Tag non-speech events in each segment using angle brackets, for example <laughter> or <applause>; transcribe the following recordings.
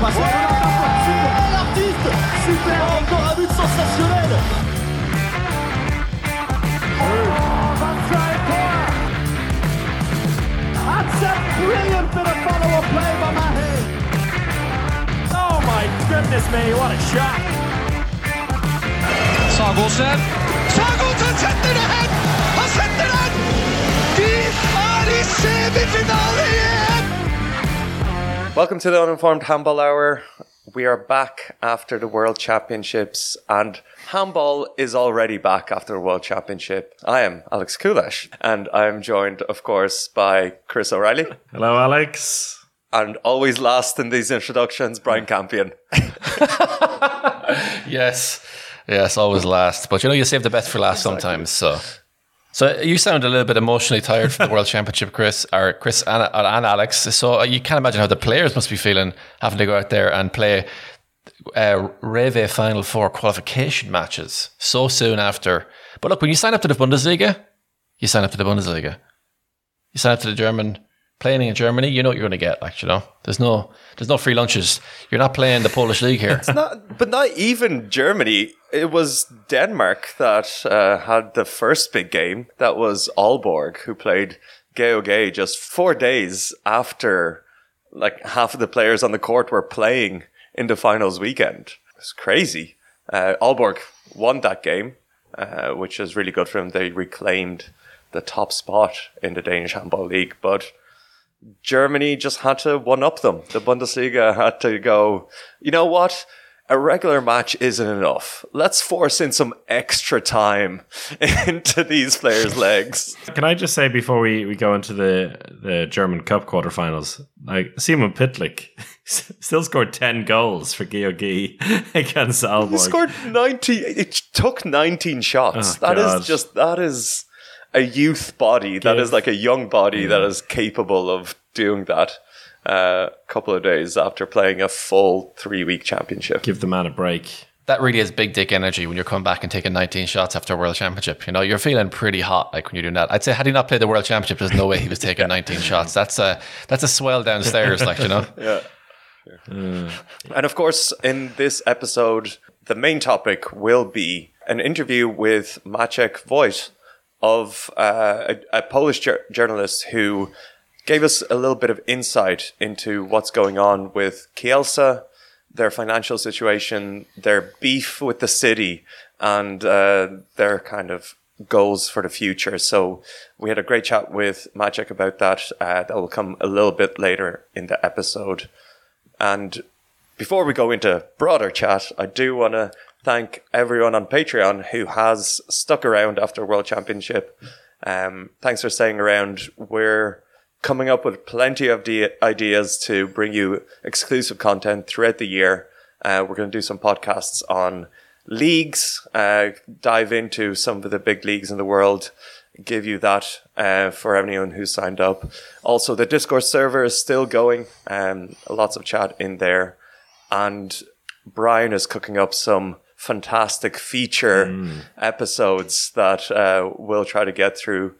passe l'artiste Super Encore un but sensationnel a brilliant follow-up play by. Oh my goodness me, what a shot! Sagosen. Sagosen setter det hen! Han setter den! De er i semifinale! Welcome to the Uninformed Handball Hour. We are back after the World Championships, and handball is already back after the World Championship. I am Alex Kulash, and I am joined, of course, by Chris O'Reilly, Hello, Alex. and always last in these introductions, Brian Campion. <laughs> Yes, yes, always last. But you know, you save the best for last sometimes. So, so you sound a little bit emotionally tired from the World Championship, Chris, or Chris and, and Alex. So you can't imagine how the players must be feeling having to go out there and play uh, REWE Final Four qualification matches so soon after. But look, when you sign up to the Bundesliga, you sign up to the Bundesliga. You sign up to the German playing in Germany. You know what you're going to get. Like you know, there's no there's no free lunches. You're not playing the Polish league here. not, but not even Germany. It was Denmark that uh, had the first big game. That was Aalborg, who played GOG just four days after, like half of the players on the court were playing in the finals weekend. It's crazy. Uh, won that game, uh, which is really good for them. They reclaimed the top spot in the Danish Handball League, but Germany just had to one up them. The Bundesliga had to go, you know what? A regular match isn't enough. Let's force in some extra time <laughs> into these players' legs. Can I just say before we, we go into the, the German Cup quarterfinals, like Simon Pytlick <laughs> still scored 10 goals for GOG <laughs> against Aalborg. He scored 90, it took 19 shots. Oh, That is God. just, that is a youth body. That Give- is like a young body that is capable of doing that a couple of days after playing a full three week championship. Give the man a break. that really is big dick energy when you're coming back and taking 19 shots after a world championship. You know, you're feeling pretty hot like when you're doing that. I'd say had he not played the world championship, there's no way he was taking <laughs> 19 shots. That's a that's a swell downstairs, like you know. <laughs> Yeah. And of course, in this episode, the main topic will be an interview with Maciek Wojt of uh, a, a Polish jour- journalist who gave us a little bit of insight into what's going on with Kielce, their financial situation, their beef with the city, and uh, their kind of goals for the future. So we had a great chat with Maciek about that. Uh, that will come a little bit later in the episode. And before we go into broader chat, I do want to thank everyone on Patreon who has stuck around after World Championship. Um, thanks for staying around. We're coming up with plenty of de- ideas to bring you exclusive content throughout the year. Uh, we're going to do some podcasts on leagues, uh, dive into some of the big leagues in the world, give you that uh, for anyone who's signed up. Also, the Discord server is still going, um, lots of chat in there. And Brian is cooking up some fantastic feature episodes that uh, we'll try to get through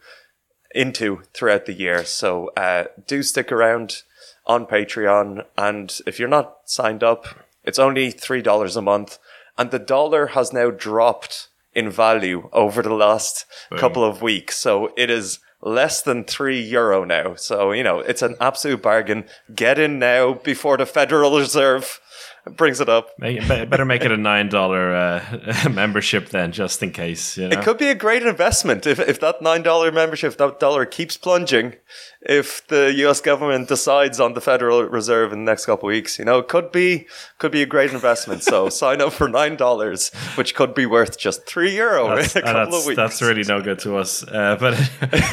into throughout the year. So uh, do stick around on Patreon. And if you're not signed up, it's only $3 a month. And the dollar has now dropped in value over the last couple of weeks. So it is less than three euro now. So, you know, it's an absolute bargain. Get in now before the Federal Reserve brings it up. Make, be- better make it a $9 uh, <laughs> membership then, just in case. You know? It could be a great investment if, if that $9 membership, that dollar keeps plunging. If the US government decides on the Federal Reserve in the next couple of weeks, you know, it could be, could be a great investment. So <laughs> sign up for $9, which could be worth just three euro That's, in a uh, couple of weeks. that's really no good to us. Uh, but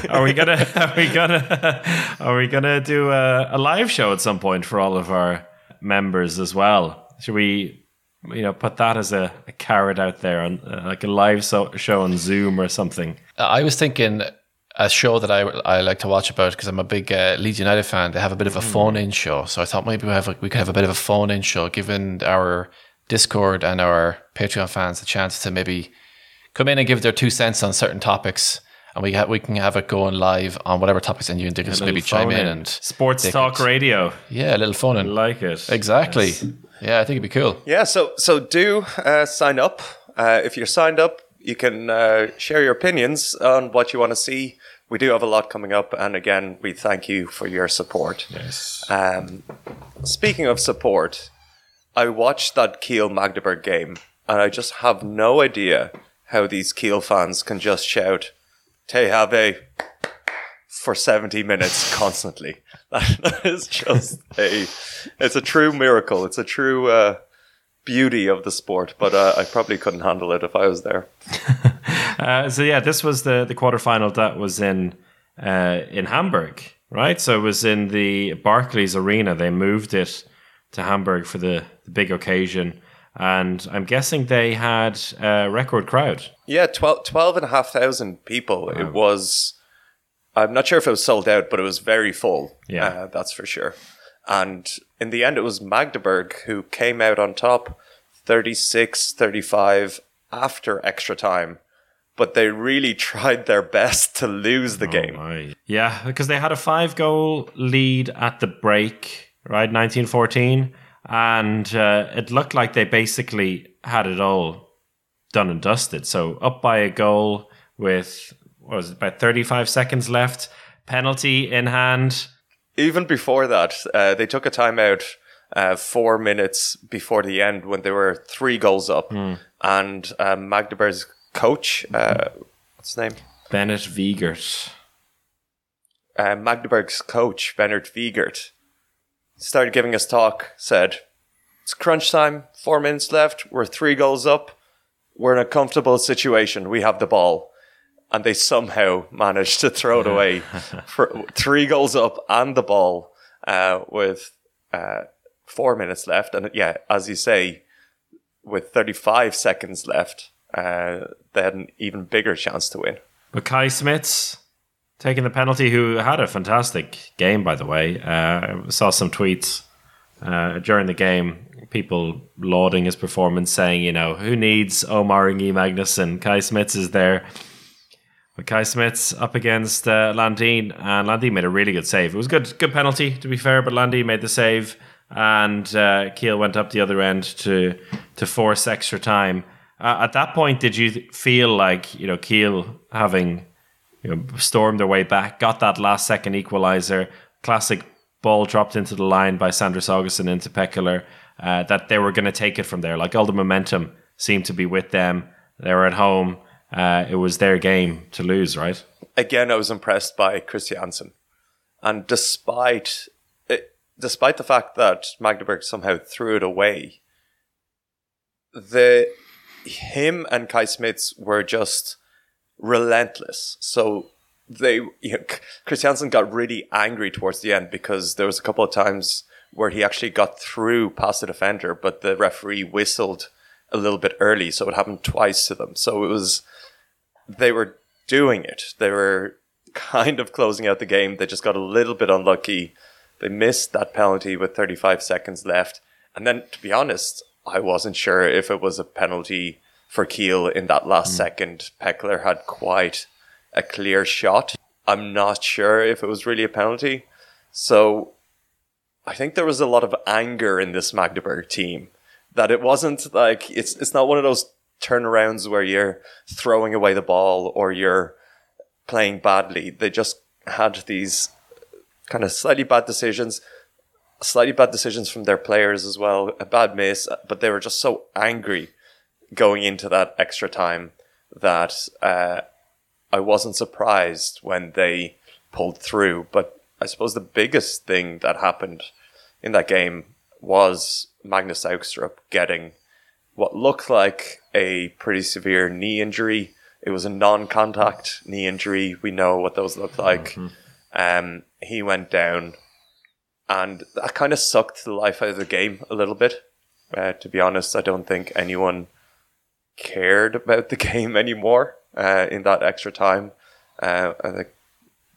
<laughs> are we gonna are we gonna are we gonna do a, a live show at some point for all of our members as well? Should we, you know, put that as a, a carrot out there on uh, like a live so- show on Zoom or something? I was thinking a show that I, I like to watch about because I'm a big uh, Leeds United fan. They have a bit of a phone in show, so I thought maybe we have a, we could have a bit of a phone in show, giving our Discord and our Patreon fans a chance to maybe come in and give their two cents on certain topics. and we ha- we can have it going live on whatever topics, and you and Dickus A maybe chime phone in and sports talk could- radio. Yeah, a little phone in. Like it exactly. Yes. Yeah, I think it'd be cool. Yeah, so so do uh, sign up. Uh, if you're signed up, you can uh, share your opinions on what you want to see. We do have a lot coming up, and again, we thank you for your support. Yes. Um, speaking of support, I watched that Kiel Magdeburg game, and I just have no idea how these Kiel fans can just shout "THW" for seventy minutes constantly. <laughs> That is just a it's a true miracle. It's a true uh, beauty of the sport. But uh, I probably couldn't handle it if I was there. <laughs> Uh, so yeah, this was the the quarterfinal that was in uh, in Hamburg, right? So it was in the Barclays Arena. They moved it to Hamburg for the, the big occasion, and I'm guessing they had a record crowd. Yeah, 12, 12 and a half thousand people. It was, I'm not sure if it was sold out, but it was very full. Yeah. Uh, that's for sure. And in the end, it was Magdeburg who came out on top 36 35 after extra time. But they really <laughs> tried their best to lose the game. Right. Yeah, because they had a five goal lead at the break, right? 1914. And uh, it looked like they basically had it all done and dusted. So up by a goal with, was it, about 35 seconds left, penalty in hand. Even before that, uh, they took a timeout uh, four minutes before the end when they were three goals up. And uh, Magdeburg's coach, uh, what's his name? Bennet Wiegert. uh, Magdeburg's coach, Bernard Wiegert, started giving us talk, said, It's crunch time, four minutes left, we're three goals up, we're in a comfortable situation, we have the ball. And they somehow managed to throw it away for three goals up and the ball uh, with uh, four minutes left. And yeah, as you say, with 35 seconds left, uh, they had an even bigger chance to win. But Kay Smits taking the penalty, who had a fantastic game, by the way. Uh, saw some tweets uh, during the game, people lauding his performance, saying, you know, who needs Ómar Ingi Magnússon? Kay Smits is there. Kay Smits up against uh, Landin, and Landin made a really good save. It was good, good penalty, to be fair, but Landin made the save, and uh, Kiel went up the other end to to force extra time. Uh, at that point, did you feel like you know Kiel having you know, stormed their way back, got that last second equalizer, classic ball dropped into the line by Sander Sagosen into Pekeler, uh, that they were going to take it from there. Like all the momentum seemed to be with them. They were at home. Uh, it was their game to lose, right? again, I was impressed by Kristjansson, and despite it, despite the fact that Magdeburg somehow threw it away, the him and Kay Smits were just relentless. So they, you know, got really angry towards the end because there was a couple of times where he actually got through past the defender, but the referee whistled a little bit early, so it happened twice to them. So it was they were doing it. They were kind of closing out the game. They just got a little bit unlucky. They missed that penalty with 35 seconds left. And then, to be honest, I wasn't sure if it was a penalty for Kiel in that last hmm. second. Pekeler had quite a clear shot. I'm not sure if it was really a penalty. So I think there was a lot of anger in this Magdeburg team that it wasn't like it's it's not one of those turnarounds where you're throwing away the ball or you're playing badly. They just had these kind of slightly bad decisions, slightly bad decisions from their players as well, a bad miss, but they were just so angry going into that extra time that uh, I wasn't surprised when they pulled through. But I suppose the biggest thing that happened in that game was Magnus Saugstrup getting what looked like a pretty severe knee injury. It was a non-contact knee injury. We know what those look like. Um, he went down, and that kind of sucked the life out of the game a little bit. Uh, to be honest, I don't think anyone cared about the <laughs> game anymore uh, in that extra time. Uh, I think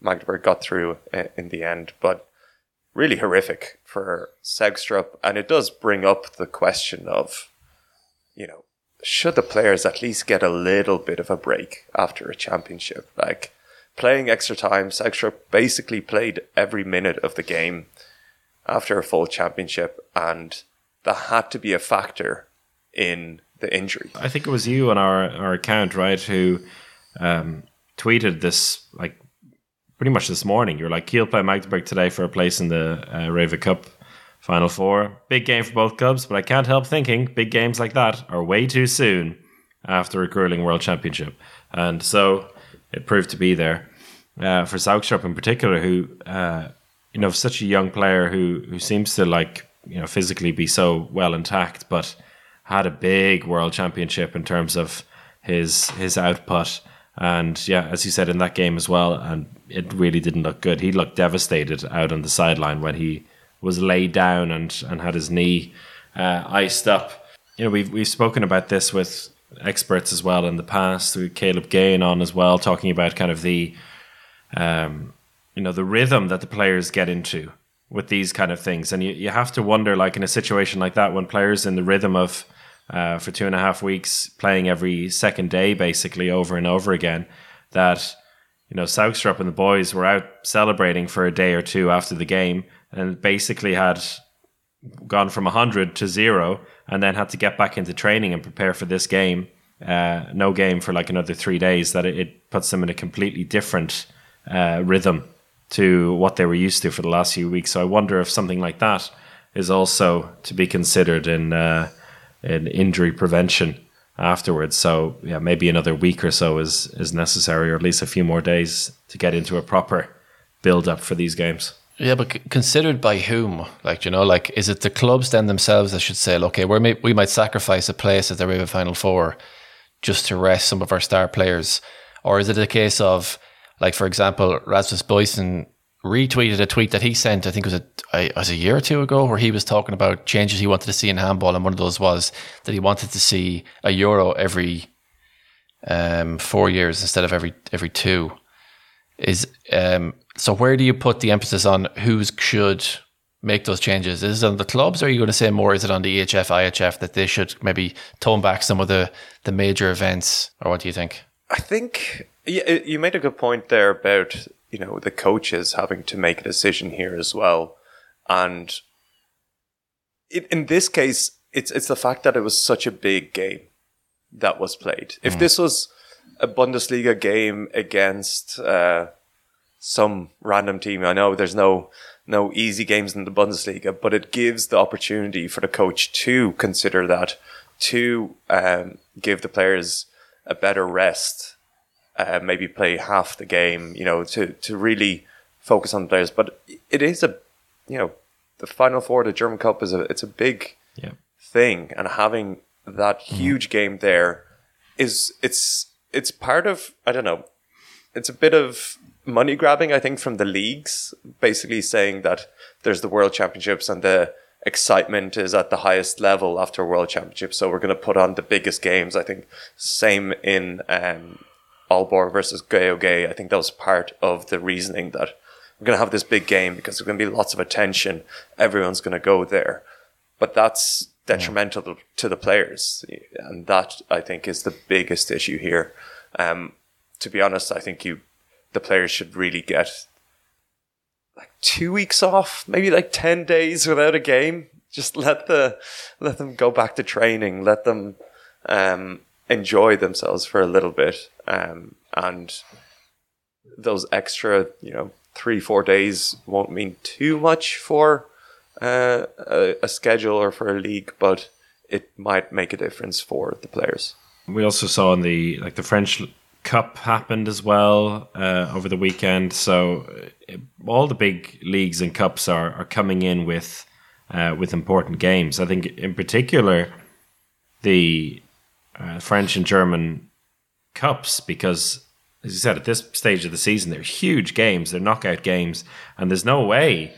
Magdeburg got through uh, in the end, but really horrific for Saugstrup, and it does bring up the question of, you know, should the players at least get a little bit of a break after a championship? Like, playing extra time. Saugstrup basically played every minute of the game after a full championship, and that had to be a factor in the injury. I think it was you on our, our account, right, who um, tweeted this like pretty much this morning. You're like, Kiel play Magdeburg today for a place in the uh, Cup Final Four. Big game for both clubs, but I can't help thinking big games like that are way too soon after a curling world championship. And so it proved to be there. Uh, for Saugstrup in particular, who, uh, you know, such a young player who, who seems to like, you know, physically be so well intact, but had a big world championship in terms of his his output. And yeah, as you said in that game as well, and it really didn't look good. He looked devastated out on the sideline when he was laid down and, and had his knee uh, iced up. You know, we've we've spoken about this with experts as well in the past. With Caleb Gain on as well, talking about kind of the, um, you know, the rhythm that the players get into with these kind of things, and you, you have to wonder, like in a situation like that, when players in the rhythm of uh, for two and a half weeks, playing every second day, basically over and over again, that you know Saugstrup and the boys were out celebrating for a day or two after the game, and basically had gone from 100 to zero and then had to get back into training and prepare for this game. Uh, no game for like another three days, that it, it puts them in a completely different uh, rhythm to what they were used to for the last few weeks. So I wonder if something like that is also to be considered in uh, in injury prevention afterwards. So yeah, maybe another week or so is is necessary, or at least a few more days to get into a proper build up for these games. Yeah, but considered by whom? Like, you know, like, is it the clubs then themselves that should say, okay, we may, we might sacrifice a place at the REWE Final Four just to rest some of our star players? Or is it a case of, like, for example, Rasmus Boysen retweeted a tweet that he sent, I think it was a, a, was a year or two ago, where he was talking about changes he wanted to see in handball. And one of those was that he wanted to see a Euro every um, four years instead of every every two. Is um, so where do you put the emphasis on who should make those changes? Is it on the clubs, or are you going to say more? Is it on the EHF, IHF that they should maybe tone back some of the the major events, or what do you think? I think you made a good point there about you know the coaches having to make a decision here as well, and it, in this case, it's it's the fact that it was such a big game that was played. If this was a Bundesliga game against uh, some random team, I know there's no no easy games in the Bundesliga, but it gives the opportunity for the coach to consider that, to um, give the players a better rest, uh, maybe play half the game, you know, to to really focus on the players. But it is a, you know, the Final Four, the German Cup is a it's a big Yeah. thing, and having that huge game there is it's it's part of I don't know, it's a bit of money grabbing I think from the leagues, basically saying that there's the World Championships and the excitement is at the highest level after World Championships, so we're going to put on the biggest games. I think same in um, Aalborg versus GOG. I think that was part of the reasoning that we're going to have this big game because there's going to be lots of attention. Everyone's going to go there, but that's detrimental to- to the players, and that I think is the biggest issue here. Um, to be honest, I think you the players should really get like two weeks off, maybe like ten days without a game. Just let the let them go back to training. Let them um, enjoy themselves for a little bit, um, and those extra, you know, three four days won't mean too much for uh, a, a schedule or for a league, but it might make a difference for the players. We also saw in the like the French Cup happened as well uh, over the weekend. So uh, all the big leagues and cups are are coming in with uh, with important games. I think in particular the uh, French and German cups because. As you said, at this stage of the season, they're huge games. They're knockout games, and there's no way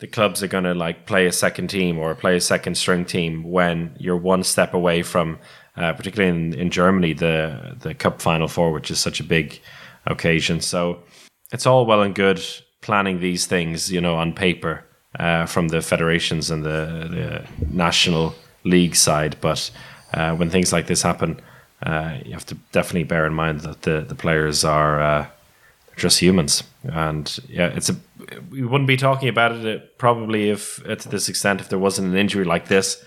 the clubs are going to like play a second team or play a second string team when you're one step away from, uh, particularly in, in Germany, the the cup final four, which is such a big occasion. So it's all well and good planning these things, you know, on paper uh, from the federations and the, the national league side, but uh, when things like this happen, uh, you have to definitely bear in mind that the the players are uh, just humans. And yeah, it's a we wouldn't be talking about it uh, probably if uh, to this extent if there wasn't an injury like this,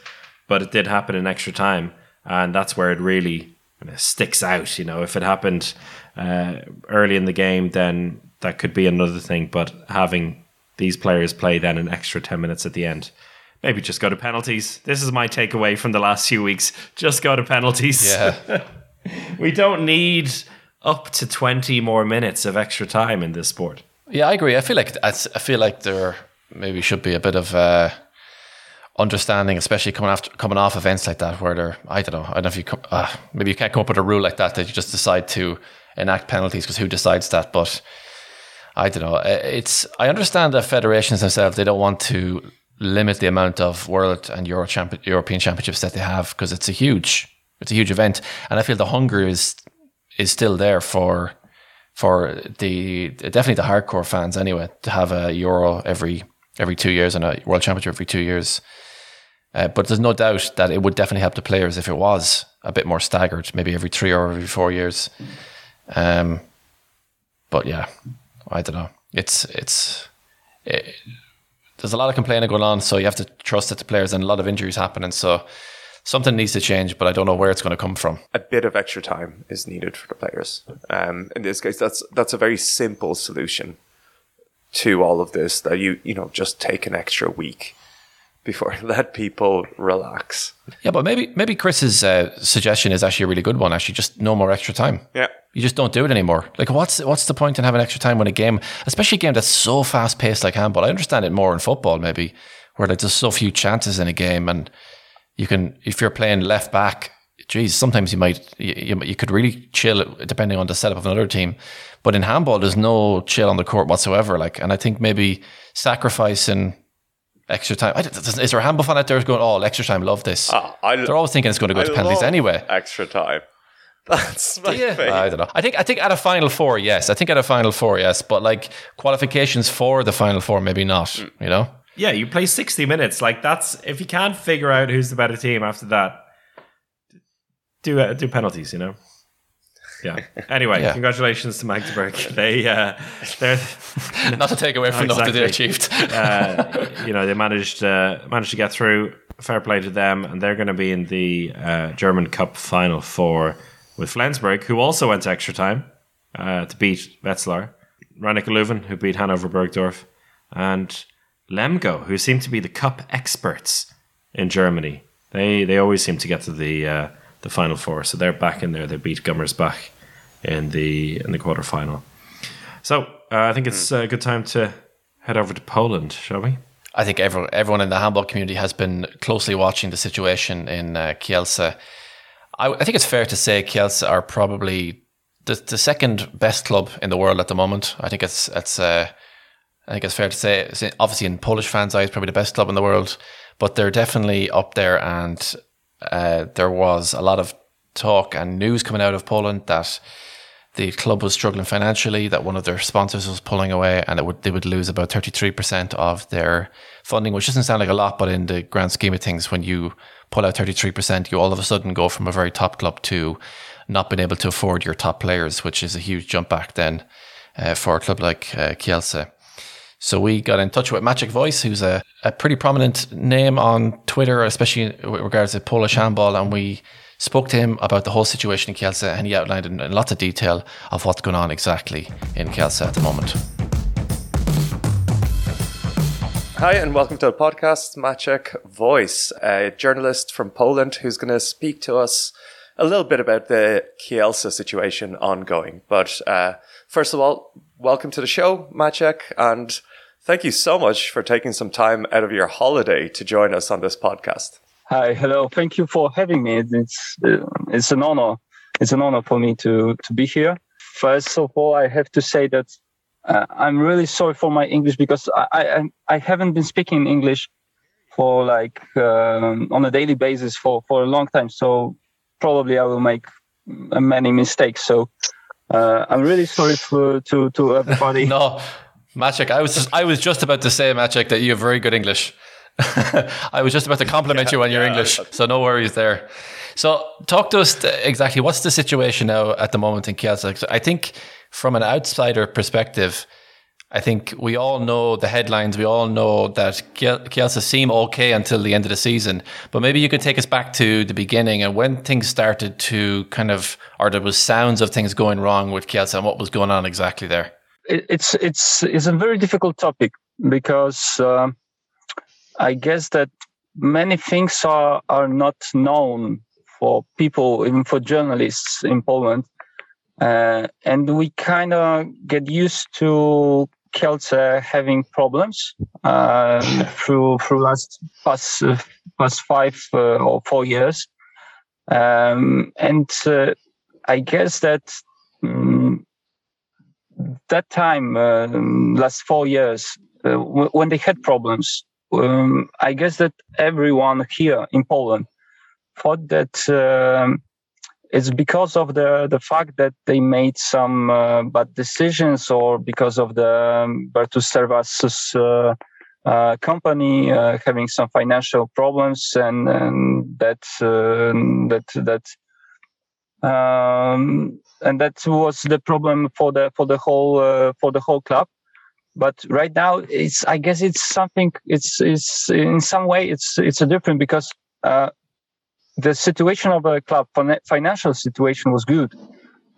but it did happen in extra time, and that's where it really sticks out. You know, if it happened uh, early in the game, then that could be another thing. But having these players play then an extra ten minutes at the end. Maybe just go to penalties. This is my takeaway from the last few weeks. Just go to penalties. Yeah. <laughs> we don't need up to 20 more minutes of extra time in this sport. Yeah, I agree. I feel like I feel like there maybe should be a bit of uh, understanding, especially coming after coming off events like that, where there I don't know. I don't know if you come, uh, maybe you can't come up with a rule like that that you just decide to enact penalties because who decides that? But I don't know. It's I understand that federations themselves they don't want to limit the amount of world and Euro European championships that they have because it's a huge it's a huge event, and I feel the hunger is is still there for for the definitely the hardcore fans anyway to have a Euro every every two years and a World Championship every two years. Uh, but there's no doubt that it would definitely help the players if it was a bit more staggered, maybe every three or every four years. Um, but yeah, I don't know. It's it's it, there's a lot of complaining going on, so you have to trust that the players and a lot of injuries happening. So something needs to change, but I don't know where it's going to come from. A bit of extra time is needed for the players. Um, in this case, that's that's a very simple solution to all of this. That you you know just take an extra week before <laughs> let people relax. Yeah, but maybe maybe Chris's uh, suggestion is actually a really good one. Actually, just no more extra time. Yeah. You just don't do it anymore. Like, what's what's the point in having extra time when a game, especially a game that's so fast paced like handball? I understand it more in football, maybe, where there's just so few chances in a game, and you can if you're playing left back geez sometimes you might you, you could really chill depending on the setup of another team but in handball there's no chill on the court whatsoever like and i think maybe sacrificing extra time is there a handball fan out there going oh extra time love this ah, I, they're always thinking it's going to go I to penalties anyway extra time <laughs> that's my yeah, favorite. I don't know. I think I think at a final four, yes. I think at a final four, yes. But like qualifications for the final four, maybe not. Mm. You know. Yeah, you play 60 minutes. Like that's if you can't figure out who's the better team after that, do uh, do penalties, you know. Yeah. <laughs> Anyway, yeah. congratulations to Magdeburg. <laughs> They uh, they're <laughs> not to take away from exactly. what they achieved. uh, you know, they managed uh, managed to get through. Fair play to them, and they're going to be in the uh, German Cup final four with Flensburg, who also went to extra time uh, to beat Wetzlar. Rhein-Neckar Löwen, who beat Hannover Burgdorf, and Lemgo, who seem to be the cup experts in Germany. They they always seem to get to the uh, the final four, so they're back in there. They beat Gummersbach in the in the quarterfinal. So uh, I think it's a good time to head over to Poland, shall we? I think everyone everyone in the handball community has been closely watching the situation in uh, Kielce. I, I, think it's fair to say Kielce are probably the, the second best club in the world at the moment. I think it's it's uh, I think it's fair to say, obviously in Polish fans' eyes, probably the best club in the world, but they're definitely up there. And uh, there was a lot of talk and news coming out of Poland that the club was struggling financially, that one of their sponsors was pulling away, and would they would lose about thirty three percent of their funding, which doesn't sound like a lot, but in the grand scheme of things, when you pull out thirty three percent, you all of a sudden go from a very top club to not being able to afford your top players, which is a huge jump back then uh, for a club like uh, Kielce. So we got in touch with Magic Voice, who's a, a pretty prominent name on Twitter, especially with regards to Polish handball, and we spoke to him about the whole situation in Kielce, and he outlined in, in lots of detail of what's going on exactly in Kielce at the moment. Hi, and welcome to the podcast. Maciek Voice, a journalist from Poland who's going to speak to us a little bit about the Kielce situation ongoing. But uh, first of all, welcome to the show, Maciek, and Thank you so much for taking some time out of your holiday to join us on this podcast. Hi, hello. Thank you for having me. It's uh, it's an honor. It's an honor for me to to be here. First of all, I have to say that uh, I'm really sorry for my English because I I, I haven't been speaking English for like um, on a daily basis for for a long time. So probably I will make many mistakes. So uh, I'm really sorry for to to <laughs> everybody. no, Maciek, I was just, I was just about to say, Maciek, that you have very good English. <laughs> I was just about to compliment yeah, you on your yeah. English, so no worries there. So, talk to us exactly what's the situation now at the moment in Kielce. I think from an outsider perspective, I think we all know the headlines. We all know that Kielce seem okay until the end of the season. But maybe you could take us back to the beginning and when things started to kind of, or there was sounds of things going wrong with Kielce and what was going on exactly there. It's it's it's a very difficult topic because uh, I guess that many things are are not known for people, even for journalists in Poland. Uh, and we kind of get used to Kielce having problems uh, through through last past uh, past five uh, or four years, um, and uh, I guess that um, that time um, last four years uh, w- when they had problems, um, I guess that everyone here in Poland thought that um, it's because of the the fact that they made some uh, bad decisions or because of the um, Bertus uh, uh, company uh, having some financial problems and, and that uh, that that um, and that was the problem for the for the whole uh, for the whole club. But right now it's i guess it's something it's it's in some way it's it's a different because the situation of the club financial situation was good.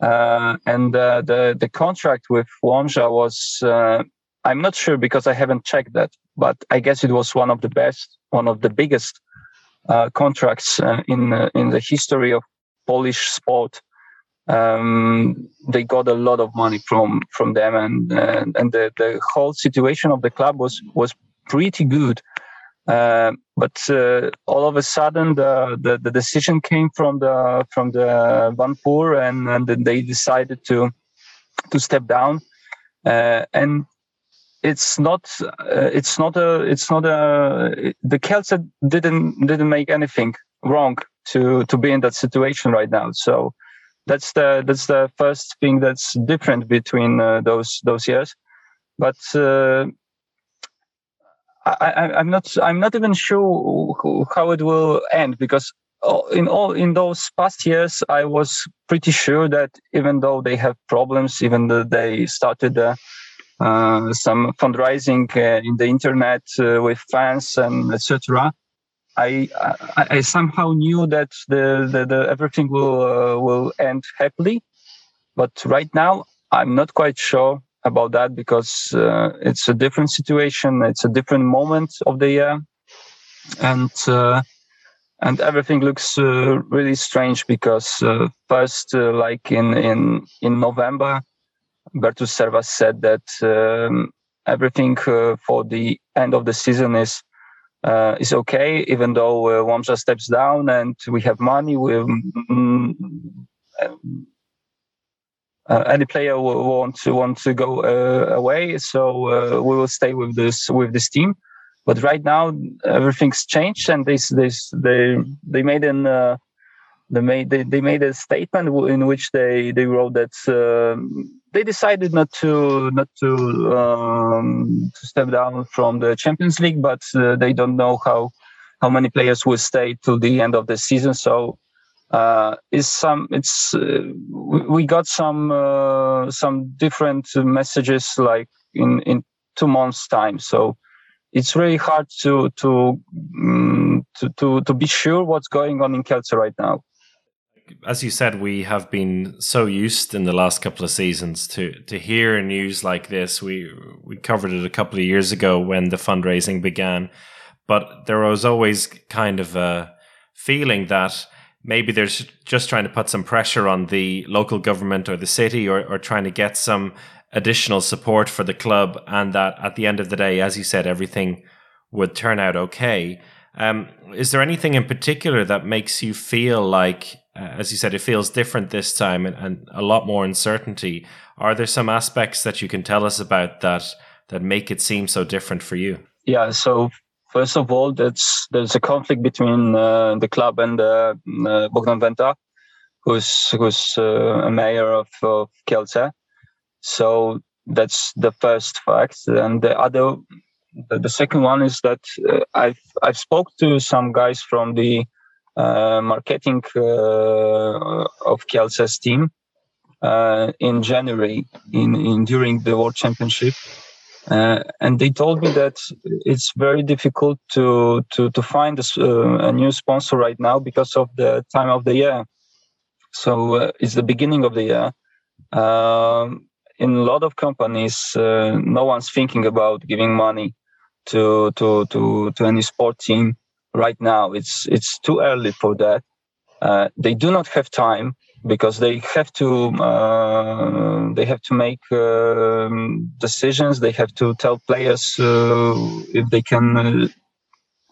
Uh, and uh, the the contract with Łomża was uh, I'm not sure because I haven't checked that but I guess it was one of the best one of the biggest uh, contracts uh, in uh, in the history of Polish sport um, they got a lot of money from from them and and the, the whole situation of the club was was pretty good uh, but uh, all of a sudden, the, the, the decision came from the from the Van Pur, and and they decided to to step down. Uh, and it's not uh, it's not a it's not a the Kielce didn't didn't make anything wrong to to be in that situation right now. So that's the that's the first thing that's different between uh, those those years. But uh, I, am not I'm not even sure how it will end because in all in those past years I was pretty sure that even though they have problems, even though they started uh, uh, some fundraising uh, in the internet uh, with fans and etc. I, I, I somehow knew that the, the, the everything will uh, will end happily, but right now I'm not quite sure about that because uh, it's a different situation. It's a different moment of the year, and uh, and everything looks uh, really strange because uh, first, uh, like in in in November, Bertus Servaas said that um, everything for the end of the season is. Is okay, even though uh, Łomża steps down and we have money. We, mm, uh, any player will want to want to go uh, away, so uh, we will stay with this with this team. But right now everything's changed, and this this they they made an uh, they made they, they made a statement in which they they wrote that um, they decided not to not to um, to step down from the Champions League, but uh, they don't know how how many players will stay till the end of the season. So uh, is some it's uh, we got some uh, some different messages like in in two months time so it's really hard to to um, to, to to be sure what's going on in Kielce right now as you said we have been so used in the last couple of seasons to to hear news like this. We we covered it a couple of years ago when the fundraising began but there was always kind of a feeling that maybe they're just trying to put some pressure on the local government or the city or, or trying to get some additional support for the club and that at the end of the day as you said everything would turn out okay. Um, is there anything in particular that makes you feel like as you said it feels different this time and, and a lot more uncertainty. Are there some aspects that you can tell us about that that make it seem so different for you? Yeah so First of all, there's a conflict between uh, the club and uh, uh, Bogdan Wenta, who's who's uh, a mayor of, of Kielce. So that's the first fact, and the other, the, second one is that uh, I've I've spoke to some guys from the uh, marketing of Kielce's team, uh, in January in, in during the World Championship. Uh, and they told me that it's very difficult to to to find a, uh, a, new sponsor right now because of the time of the year. So uh, it's the beginning of the year. Um, in a lot of companies, uh, no one's thinking about giving money to to to to any sport team right now. It's it's too early for that. Uh, they do not have time because they have to uh, they have to make uh, decisions. They have to tell players uh, if they can uh,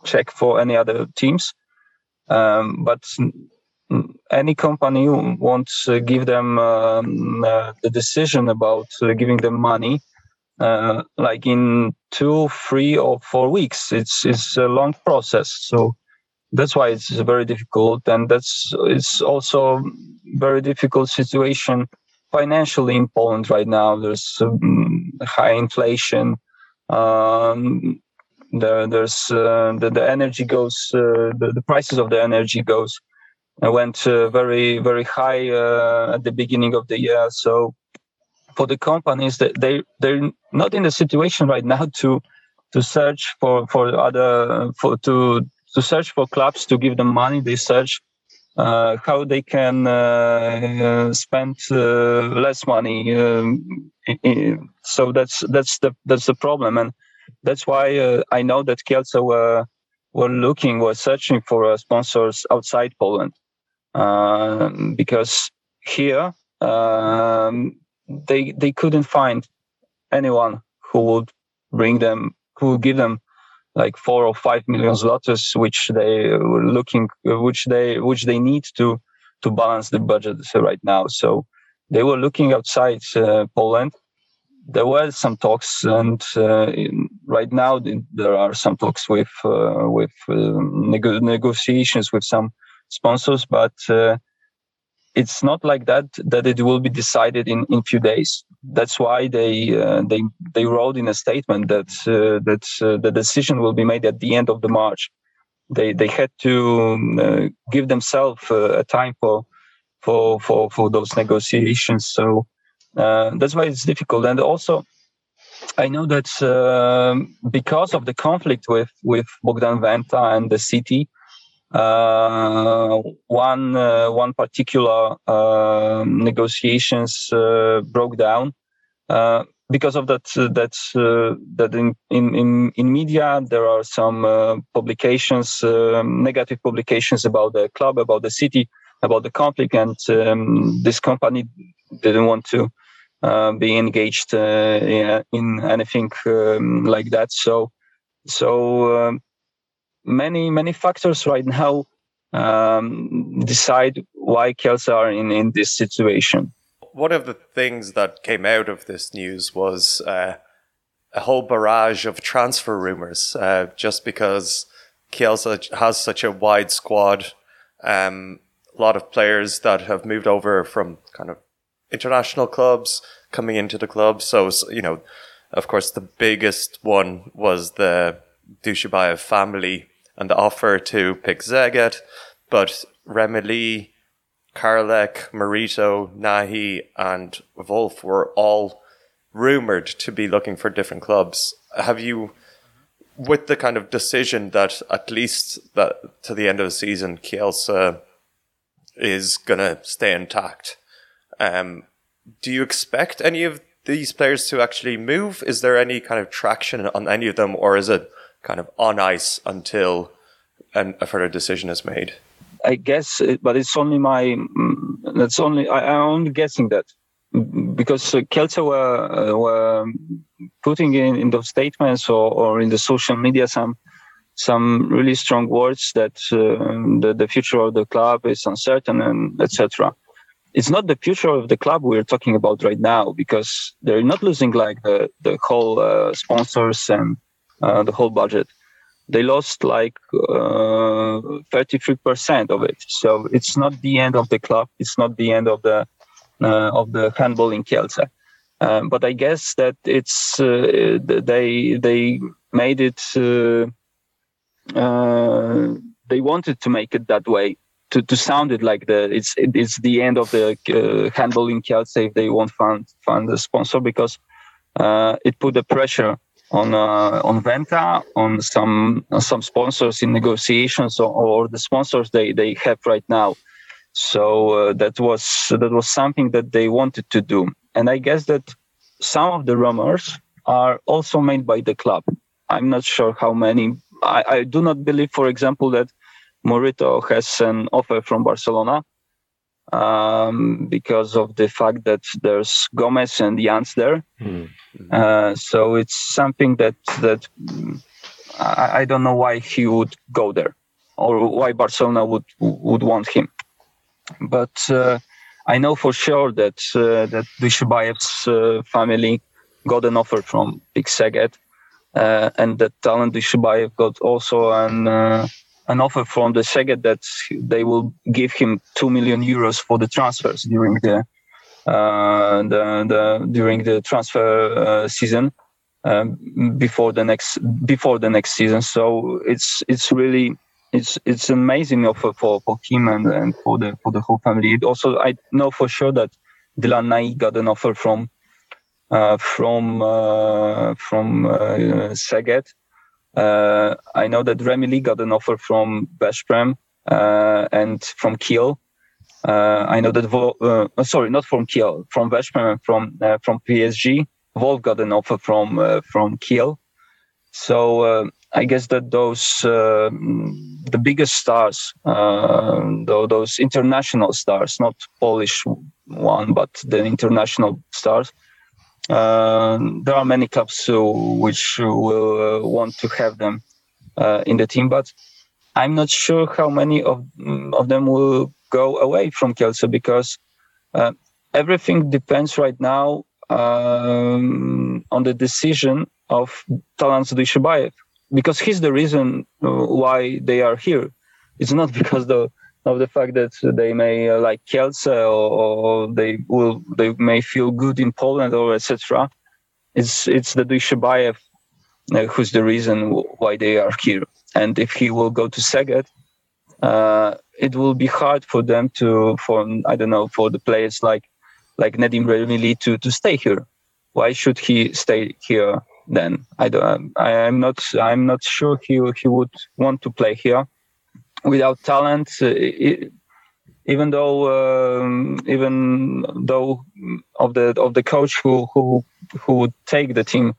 check for any other teams. Um, but any company to give them um, uh, the decision about giving them money like in two, three, or four weeks. It's it's a long process. So that's why it's very difficult and that's it's also very difficult situation financially in poland right now there's um, high inflation um, there, there's uh, the, the energy goes uh, the, the prices of the energy goes uh, went uh, very very high uh, at the beginning of the year so for the companies that they they're not in the situation right now to to search for for other for to to search for clubs to give them money. They search uh, how they can uh, spend uh, less money. Um, so that's that's the that's the problem, and that's why uh, I know that Kielce were were looking, were searching for uh, sponsors outside Poland, um, because here um, they they couldn't find anyone who would bring them, who would give them like four or five million zlotys, which they were looking, which they which they need to to balance the budget right now. So they were looking outside uh, Poland. There were some talks, and uh, in, right now there are some talks with uh, with uh, nego- negotiations with some sponsors, but uh, it's not like that that it will be decided in in few days. That's why they uh, they they wrote in a statement that uh, that uh, the decision will be made at the end of the march. They they had to uh, give themselves uh, a time for for for for those negotiations. So uh, that's why it's difficult. And also I know that um, because of the conflict with with Bogdan Wenta and the city, uh, one uh, one particular uh, negotiations broke down because of that that that in, in in media there are some publications negative publications about the club about the city about the conflict and um, this company didn't want to uh, be engaged uh, in, in, anything um, like that. So so um, many many factors right now um, decide why Kielce are in, in this situation. One of the things that came out of this news was uh, a whole barrage of transfer rumors, uh, just because Kielce has such a wide squad, um, a lot of players that have moved over from kind of international clubs coming into the club. So, you know, of course, the biggest one was the Dujshebaev family and the offer to pick Szeged, but Remili, Karlek, Moryto, Nahi, and Wolff were all rumored to be looking for different clubs. Have you, with the kind of decision that at least that to the end of the season, Kielce is gonna stay intact, um, do you expect any of these players to actually move? Is there any kind of traction on any of them, or is it kind of on ice until an, a further decision is made. I guess, but it's only my. Mm, that's only I, am only guessing that because uh, Kielce were uh, were putting in, in those statements or, or in the social media some some really strong words that uh, the, the future of the club is uncertain and etc. It's not the future of the club we're talking about right now because they're not losing like the the whole uh, sponsors and uh, the whole budget they lost like uh, 33% of it. So it's not the end of the club. It's not the end of the uh, of the handball in Kielce. Um, but I guess that it's uh, they they made it. Uh, uh, they wanted to make it that way to, to sound it like the it's it's the end of the uh, handball in Kielce if they won't find find a sponsor because uh, it put the pressure on uh, on Wenta on some some sponsors in negotiations or, or, the sponsors they they have right now. So uh, that was that was something that they wanted to do, and I guess that some of the rumors are also made by the club. I'm not sure how many. I, I do not believe, for example, that Moryto has an offer from Barcelona um, because of the fact that there's Gomez and Janc there. Mm-hmm. Uh, so it's something that that I, I, don't know why he would go there or why Barcelona would would want him. But uh, I know for sure that uh, that Dujshebaev's uh, family got an offer from Pick Szeged, uh, and that Talant Dujshebaev got also an uh, an offer from the Szeged that they will give him two million euros for the transfers during the uh, the, the during the transfer uh, season um, before the next before the next season. So it's it's really it's it's amazing offer for, for him and, and for the for the whole family. It also I know for sure that Dylan Nahi got an offer from uh, from uh, from uh, Szeged uh, I know that Remy got an offer from Veszprem uh, and from Kiel. Uh, I know that Vo- uh, sorry, not from Kiel, from and from uh, from PSG. Wolff got an offer from uh, from Kiel. So I guess that those the biggest stars, those international stars, not Polish one, but the international stars, uh, there are many clubs which will uh, want to have them uh, in the team, but I'm not sure how many of mm, of them will go away from Kielce because everything depends right now um, on the decision of Talant Dujshebaev because he's the reason why they are here. It's not <laughs> because the of the fact that they may uh, like Kielce or, or, they will they may feel good in Poland or etc. It's it's the Dujshebaev uh, who's the reason why they are here. And if he will go to Szeged, uh, it will be hard for them to for I don't know for the players like like Nedim Remili to to stay here. Why should he stay here then? I don't. I am not. I'm not sure he he would want to play here without Talant, uh, it, even though um, even though of the of the coach who who who would take the team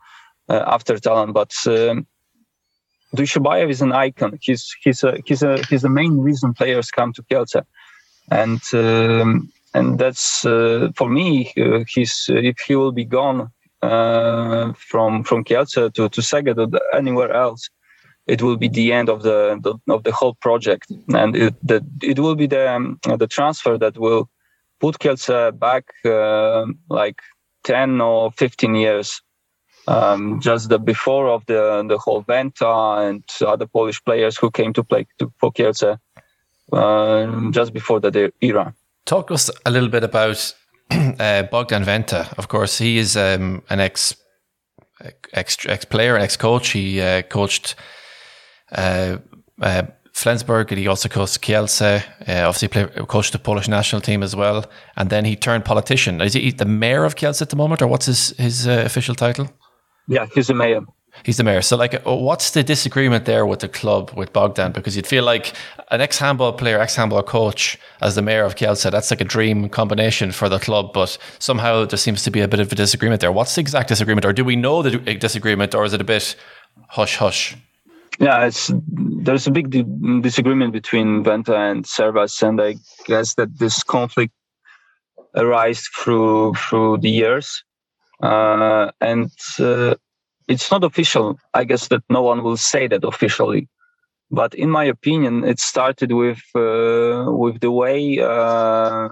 uh, after Talant, but um, is an icon. He's he's a he's a he's the main reason players come to Kielce, and um, and that's uh, for me. Uh, he's if he will be gone uh, from from Kielce to to Szeged or anywhere else, it will be the end of the, the of the whole project, and it the, it will be the um, the transfer that will put Kielce back uh, like ten or fifteen years, um, just the before of the the whole Wenta and other Polish players who came to play to, for Kielce uh, just before the era. Talk us a little bit about <clears throat> uh, Bogdan Wenta. Of course, he is um, an ex ex ex player, ex coach. He uh, coached Flensburg, and he also coached Kielce. Uh, obviously, play, coached the Polish national team as well. And then he turned politician. Is he the mayor of Kielce at the moment, or what's his his uh, official title? Yeah, he's the mayor. He's the mayor. So, like, uh, what's the disagreement there with the club with Bogdan? Because you'd feel like an ex handball player, ex handball coach, as the mayor of Kielce, that's like a dream combination for the club. But somehow there seems to be a bit of a disagreement there. What's the exact disagreement, or do we know the disagreement, or is it a bit hush hush? Yeah, there's a big di- disagreement between Wenta and Servaas, and I guess that this conflict arises through through the years, uh, and uh, it's not official. I guess that no one will say that officially, but in my opinion, it started with uh, with the way uh,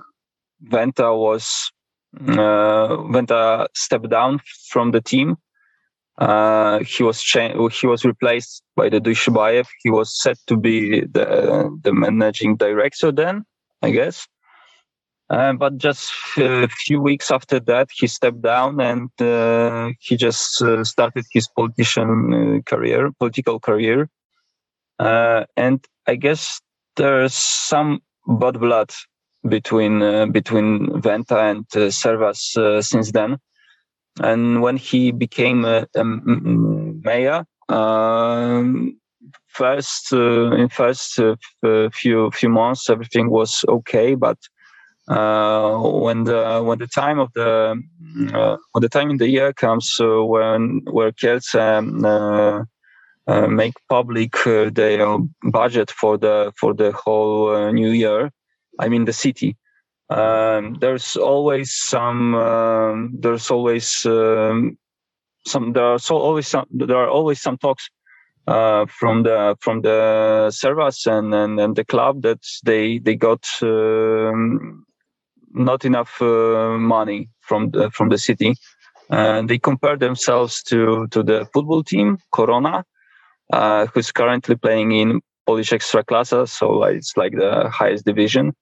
Wenta was uh, Wenta stepped down from the team uh, he was cha- he was replaced by the Dujshebaev. He was set to be the the managing director then, I guess. Uh, but just a few weeks after that, he stepped down and uh, he just uh, started his politician uh, career, political career. Uh, and I guess there's some bad blood between between Wenta and Servaas since then. And when he became a, a mayor, um, first uh, in first uh, few few months everything was okay, but uh, when the when the time of the when the time in the year comes when where Kielce um, uh, make public uh, their budget for the for the whole uh, new year. I mean the city. Um, there's always some. Um, there's always um, some. There are so always some. There are always some talks uh, from the from the Servaas and, and, and the club that they they got um, not enough uh, money from the from the city. And they compare themselves to to the football team Korona, uh, who's currently playing in Polish Ekstraklasa, so it's like the highest division.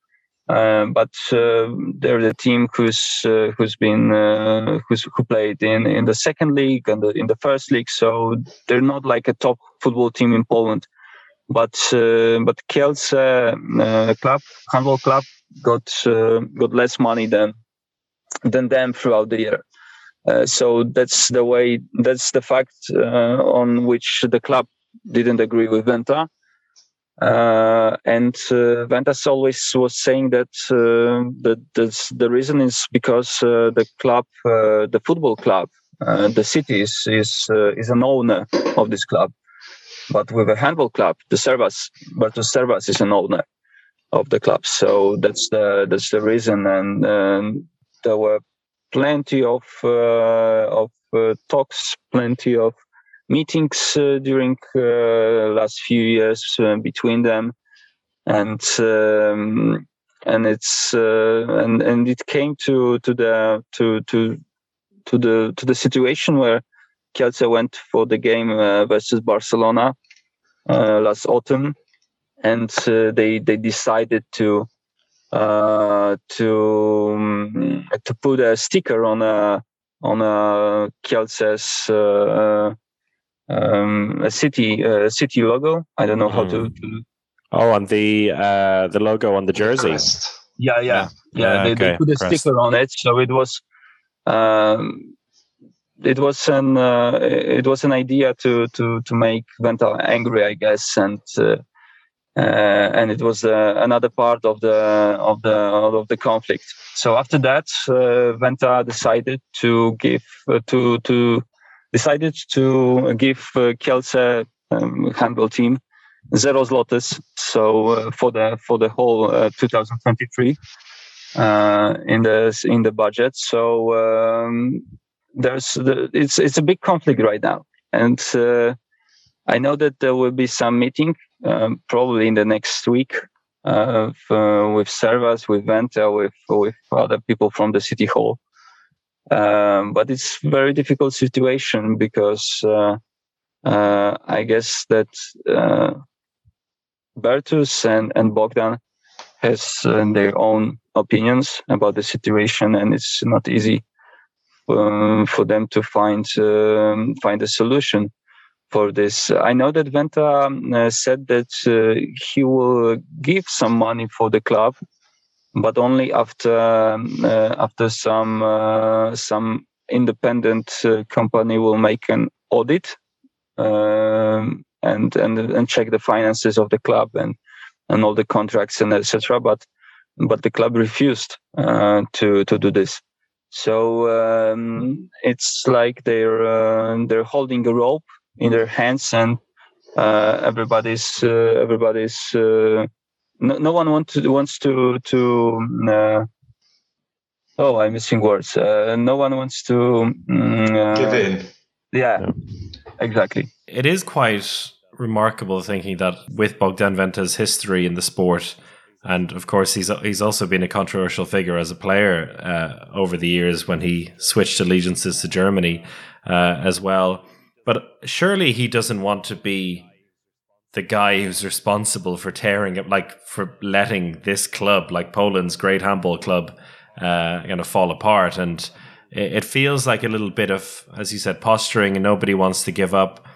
Uh, but uh, they're the team who's uh, who's been uh, who's who played in in the second league and the, in the first league, so they're not like a top football team in Poland. But uh, but Kielce club, handball club, got got less money than than them throughout the year. so that's the way. That's the fact on which the club didn't agree with Wenta. Uh, and uh, Wenta's always was saying that uh, the reason is because uh, the club, uh, the football club, uh, the city is is, is an owner of this club, but with a handball club, the Servaas, the Servaas is an owner of the club. So that's the that's the reason, and, and there were plenty of of talks, plenty of meetings uh, during uh, last few years uh, between them, and um, and it's and and it came to to the to to to the to the situation where Kielce went for the game versus Barcelona last autumn, and they they decided to uh, to um, to put a sticker on a on a Kielce's uh, um, a city uh, city logo. I don't know how to, hmm. to. Oh, on the uh, the logo on the jersey. Yeah, yeah, yeah. yeah they, okay. they, put a Crest. sticker on it, so it was. Um, it was an uh, it was an idea to to to make Wenta angry, I guess, and uh, uh, and it was uh, another part of the of the of the conflict. So after that, uh, Wenta decided to give uh, to to decided to give uh, Kielce um, handball team zero zlotys. So uh, for the for the whole uh, 2023 uh, in the in the budget. So um, there's the, it's it's a big conflict right now, and uh, I know that there will be some meeting um, probably in the next week uh, with Servaas, with Wenta, with with other people from the city hall um, but it's very difficult situation because uh, uh, I guess that uh, Bertus and, and Bogdan has uh, their own opinions about the situation, and it's not easy um, for them to find um, find a solution for this. I know that Wenta uh, said that uh, he will give some money for the club but only after uh, after some uh, some independent uh, company will make an audit um, and and and check the finances of the club and and all the contracts and etc. But but the club refused uh, to to do this. So um, it's like they're uh, they're holding a rope in their hands and uh, everybody's everybody's no, no one wants to wants to to uh, oh i'm missing words. Uh, no one wants to mm, uh, give in. Yeah, yeah, exactly. It is quite remarkable thinking that with Bogdan Wenta's history in the sport and of course he's he's also been a controversial figure as a player uh, over the years when he switched allegiances to germany uh, as well. But surely he doesn't want to be the guy who's responsible for tearing it, like for letting this club, like Poland's great handball club, uh, of fall apart. And it, it, feels like a little bit of, as you said, posturing, and nobody wants to give up.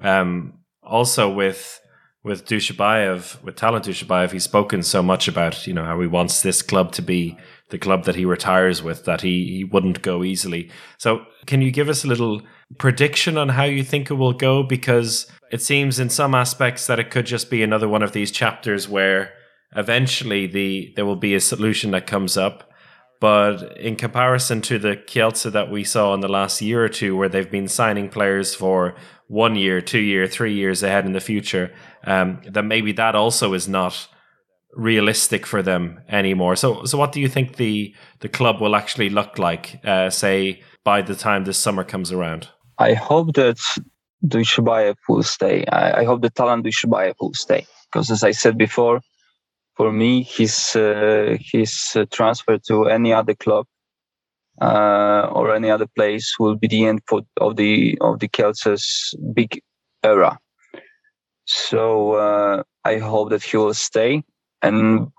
Um, also with with Dujshebaev, with Talant Dujshebaev, he's spoken so much about, you know, how he wants this club to be the club that he retires with, that he, he wouldn't go easily. So can you give us a little prediction on how you think it will go? Because it seems in some aspects that it could just be another one of these chapters where eventually the there will be a solution that comes up. But in comparison to the Kielce that we saw in the last year or two, where they've been signing players for one year, two year, three years ahead in the future, um, that maybe that also is not realistic for them anymore. So, so what do you think the the club will actually look like, uh, say, by the time this summer comes around? I hope that Dujshebaev will stay. I, I hope the Talant Dujshebaev will stay because, as I said before, for me, his uh, his uh, transfer to any other club uh, or any other place will be the end for, of the of the Kielce's big era. So uh, I hope that he will stay, and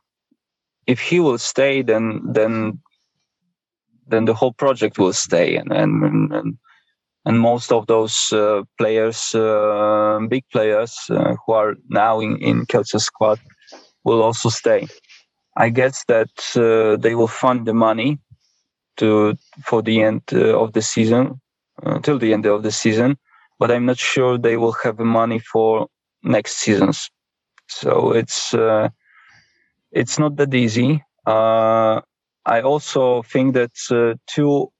if he will stay, then then then the whole project will stay, and and and, and most of those uh, players, uh, big players who are now in in Kielce's squad will also stay. I guess that uh, they will fund the money to for the end uh, of the season uh, the end of the season, but I'm not sure they will have the money for next seasons. So it's uh, it's not that easy. Uh, I also think that uh, two,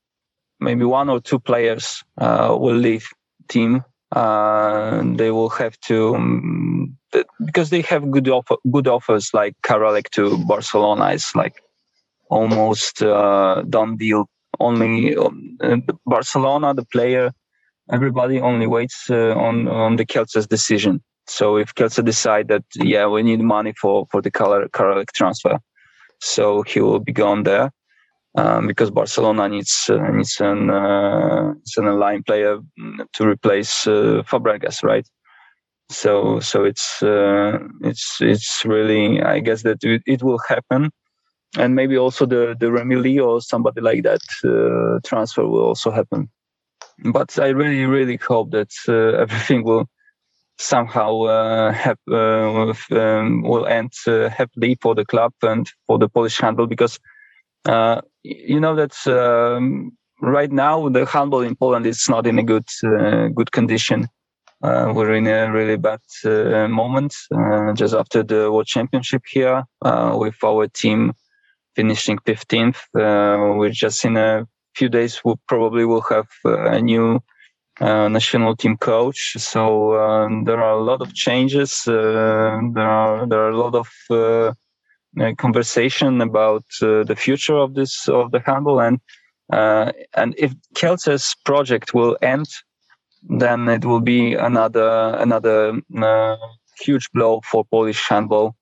maybe one or two players will leave team. they will have to um, because they have good offer, good offers like Karalek to Barcelona is like almost uh, done deal. Only um, Barcelona, the player, everybody only waits uh, on on the Kielce's decision. So if Kielce decide that yeah we need money for for the Karalek transfer, so he will be gone there. Um, because Barcelona needs uh, needs an uh, an line player to replace uh, Fabregas, right? so so it's uh, it's it's really I guess that it, will happen, and maybe also the the Remili or somebody like that uh, transfer will also happen. But I really really hope that uh, <laughs> everything will somehow uh, have, um, will end happily for the club and for the Polish handball because you know that. Um, right now, the handball in Poland is not in a good good condition uh, we're in a really bad uh, moment uh, just after the World Championship here with our team finishing 15th. we're just in a few days, we probably will have a new uh, national team coach. So there are a lot of changes. Uh, there are there are a lot of uh, conversation about the future of this of the handball and and if Kielce's project will end then it will be another another uh, huge blow for Polish handball.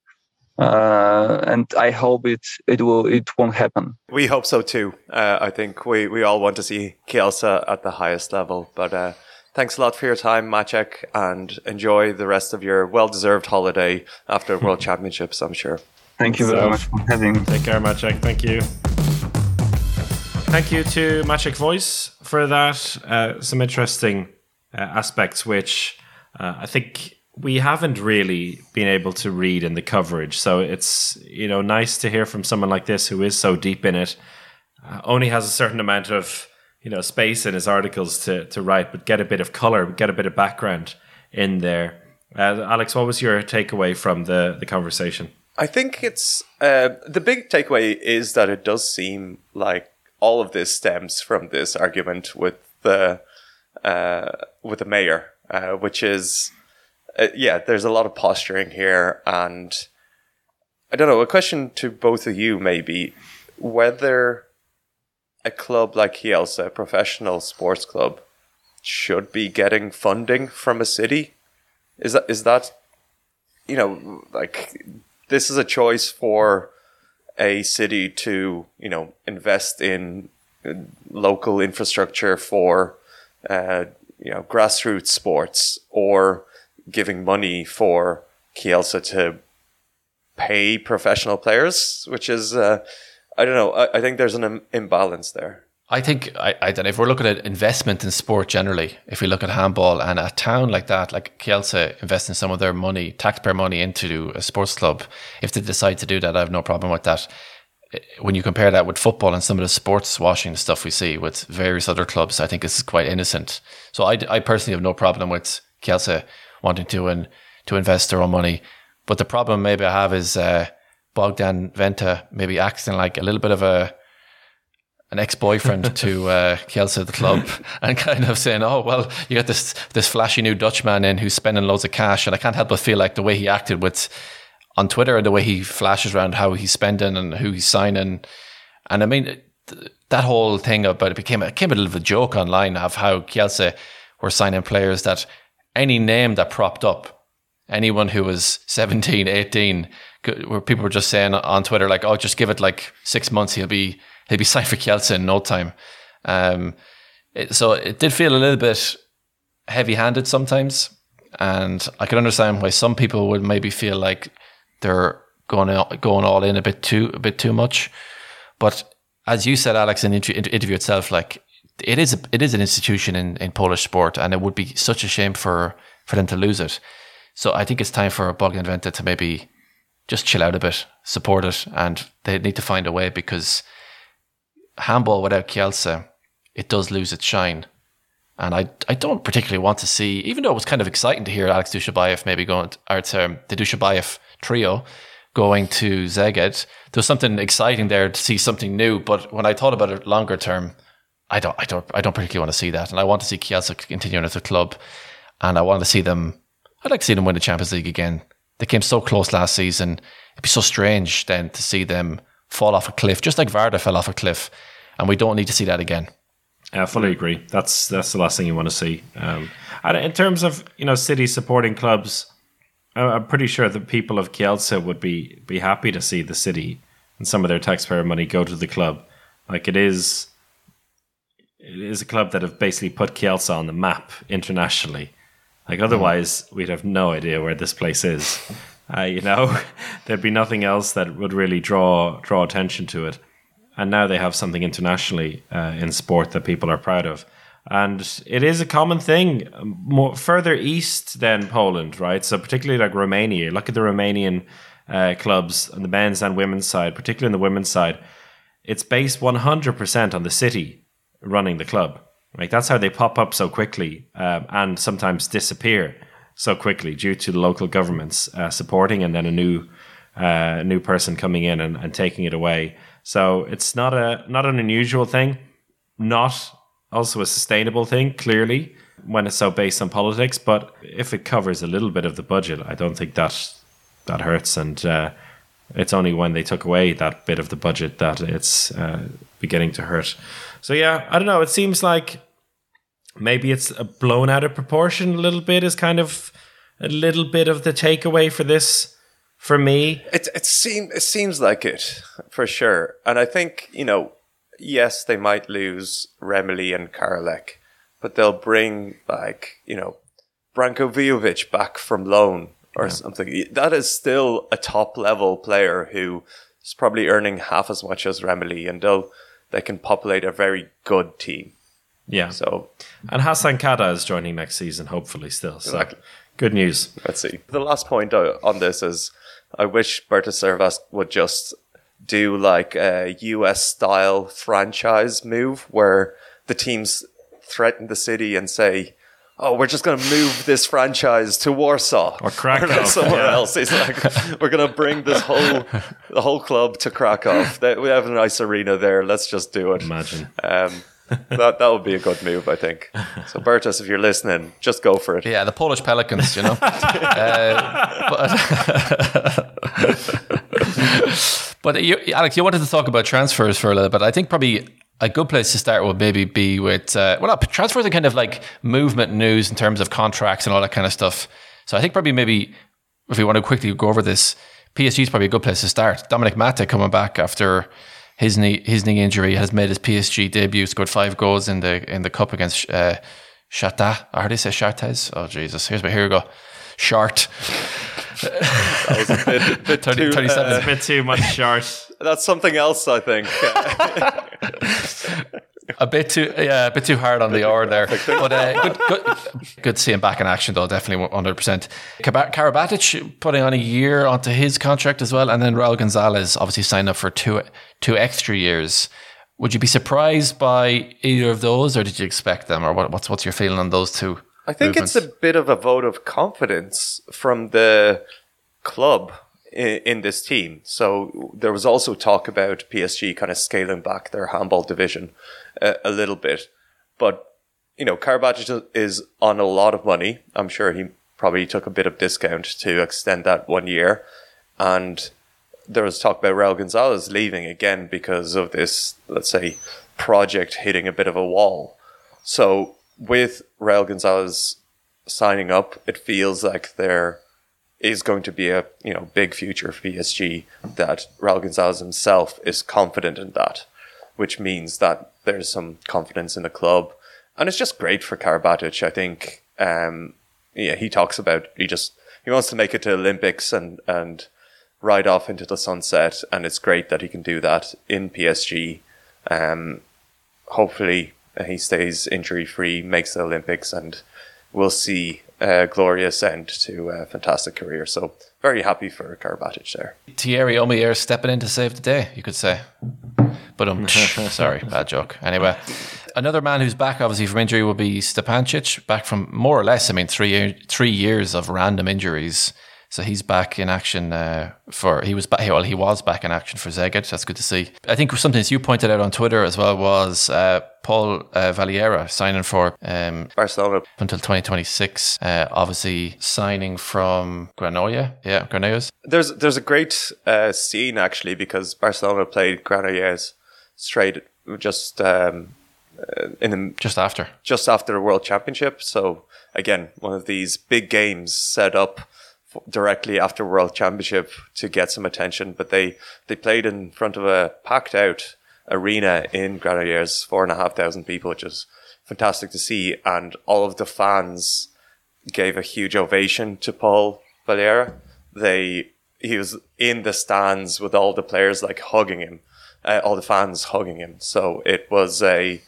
Uh, and I hope it it will it won't happen. We hope so too. Uh, I think we, we all want to see Kielce at the highest level. But uh, thanks a lot for your time, Maciek, and enjoy the rest of your well deserved holiday after World <laughs> Championships. I'm sure. Thank you very much for having me. Take care, Maciek. Thank you. Thank you to Maciek Voice for that. Uh, some interesting uh, aspects which uh, I think we haven't really been able to read in the coverage. So it's you know nice to hear from someone like this who is so deep in it, uh, only has a certain amount of you know space in his articles to to write, but get a bit of color, get a bit of background in there. Uh, Alex, what was your takeaway from the the conversation? I think it's uh, the big takeaway is that it does seem like all of this stems from this argument with the uh, with the mayor, uh, which is uh, yeah, there's a lot of posturing here, and I don't know. A question to both of you maybe whether a club like Kielce, a professional sports club, should be getting funding from a city. Is that is that you know like this is a choice for a city to you know invest in local infrastructure for uh, you know grassroots sports or giving money for Kielce to pay professional players, which is uh, I don't know. I, I, think there's an Im- imbalance there. I think I, I don't know if we're looking at investment in sport generally. If we look at handball and a town like that, like Kielce, investing some of their money, taxpayer money into a sports club, if they decide to do that, I have no problem with that. When you compare that with football and some of the sports washing stuff we see with various other clubs, I think this is quite innocent. So I, I personally have no problem with Kielce wanting to and to invest their own money. But the problem maybe I have is uh, Bogdan Wenta maybe acting like a little bit of a an ex-boyfriend to <laughs> uh, Kielce, the club, and kind of saying, "Oh, well, you got this this flashy new Dutchman in who's spending loads of cash," and I can't help but feel like the way he acted with on Twitter and the way he flashes around how he's spending and who he's signing, and I mean that whole thing about it became it became a little bit of a joke online of how Kielce were signing players that any name that propped up, anyone who was 17, 18, where people were just saying on Twitter like, "Oh, just give it like six months, he'll be." He'd be signed for Kielce in no time. Um, it, so it did feel a little bit heavy-handed sometimes, and I can understand why some people would maybe feel like they're going going all in a bit too a bit too much. But as you said, Alex, in the interview itself, like it is a, it is an institution in, in Polish sport, and it would be such a shame for for them to lose it. So I think it's time for Bogdan Wenta to maybe just chill out a bit, support it, and they need to find a way because handball without Kielce, it does lose its shine. And I, I don't particularly want to see, even though it was kind of exciting to hear Alex Dujshebaev maybe going, to, or um, the Dujshebaev trio going to Szeged. There was something exciting there to see something new. But when I thought about it longer term, I don't, I don't, I don't particularly want to see that. And I want to see Kielce continuing as a club. And I want to see them, I'd like to see them win the Champions League again. They came so close last season. It'd be so strange then to see them fall off a cliff, just like Vardar fell off a cliff, and we don't need to see that again. I fully agree. That's that's the last thing you want to see. Um, and in terms of you know city supporting clubs, I'm pretty sure the people of Kielce would be be happy to see the city and some of their taxpayer money go to the club. Like it is, it is a club that have basically put Kielce on the map internationally. Like otherwise, we'd have no idea where this place is. Uh, you know, <laughs> there'd be nothing else that would really draw draw attention to it. And now they have something internationally uh, in sport that people are proud of, and it is a common thing more further east than Poland, right? So particularly like Romania. Look at the Romanian uh, clubs on the men's and women's side, particularly in the women's side. It's based 100% on the city running the club. Like that's how they pop up so quickly um, and sometimes disappear so quickly due to the local governments uh, supporting and then a new uh, new person coming in and, and taking it away. So it's not a not an unusual thing, not also a sustainable thing. Clearly, when it's so based on politics, but if it covers a little bit of the budget, I don't think that that hurts. And uh, it's only when they took away that bit of the budget that it's uh, beginning to hurt. So yeah, I don't know. It seems like maybe it's uh, blown out of proportion a little bit is kind of a little bit of the takeaway for this for me. It it seems it seems like it for sure, and I think you know, yes, they might lose Remili and Karalek, but they'll bring like you know, Branko Vujovic back from loan or yeah. something. That is still a top level player who is probably earning half as much as Remili, and they'll they can populate a very good team. Yeah. So, and Hassan Kaddah is joining next season, hopefully still. So, exactly. good news. Let's see. The last point on this is, I wish Bertus Servaas would just do like a US style franchise move where the teams threaten the city and say, "Oh, we're just going to move this franchise to Warsaw or Krakow, <laughs> or somewhere yeah. else." It's like we're going to bring this whole the whole club to Krakow. We have a nice arena there. Let's just do it. Imagine. Um, that that would be a good move, I think. So Bertus, if you're listening, just go for it. Yeah, the Polish Pelicans, you know. <laughs> uh, but, <laughs> but you, Alex, you wanted to talk about transfers for a little bit. I think probably a good place to start would maybe be with uh, well, transfers are kind of like movement news in terms of contracts and all that kind of stuff. So I think probably maybe if we want to quickly go over this, PSG is probably a good place to start. Dominik Máthé coming back after his knee his knee injury has made his PSG debut. Scored five goals in the in the cup against uh, Chata. Or how do you say Chartes? Oh Jesus! Here's my here we go. Shart. that was a bit, <laughs> bit 30, too, 37. Uh, a bit too much shart. That's something else, I think. <laughs> <laughs> a bit too yeah, a bit too hard on the R there. But uh, good, good, good to see him back in action though. Definitely one hundred percent. Karabatic putting on a year onto his contract as well, and then Raul Gonzalez obviously signed up for two two extra years. Would you be surprised by either of those, or did you expect them, or what, what's what's your feeling on those two? I think movements? it's a bit of a vote of confidence from the club in, in, this team. So there was also talk about PSG kind of scaling back their handball division a, a little bit, but you know, Karabatic is on a lot of money. I'm sure he probably took a bit of discount to extend that one year, and there was talk about Raul Gonzalez leaving again because of this, let's say, project hitting a bit of a wall. So with Raul Gonzalez signing up, it feels like there is going to be a you know big future for PSG. That Raul Gonzalez himself is confident in that, which means that there's some confidence in the club, and it's just great for Karabatic. I think, um, yeah, he talks about he just he wants to make it to Olympics and and ride off into the sunset, and it's great that he can do that in PSG. Um, hopefully, he stays injury free, makes the Olympics, and we'll see a glorious end to a fantastic career. So very happy for Karabatic there. Thierry Omeyer stepping in to save the day, you could say. But um, <laughs> sorry, bad joke. Anyway, another man who's back obviously from injury will be Stepancic, back from more or less, I mean, three three years of random injuries. So he's back in action uh, for he was back well he was back in action for Szeged. That's good to see. I think something that you pointed out on Twitter as well was uh, Paul uh, Valera signing for um, Barcelona until 2026. Uh, obviously signing from Granollers. Yeah, Granollers. There's there's a great uh, scene actually because Barcelona played Granollers straight just um, uh, in the, just after just after the World Championship. So again, one of these big games set up directly after World Championship to get some attention, but they, they played in front of a packed out arena in Granollers, four and a half thousand people, which is fantastic to see. And all of the fans gave a huge ovation to Paul Valera. They, he was in the stands with all the players like hugging him, uh, all the fans hugging him. So it was a,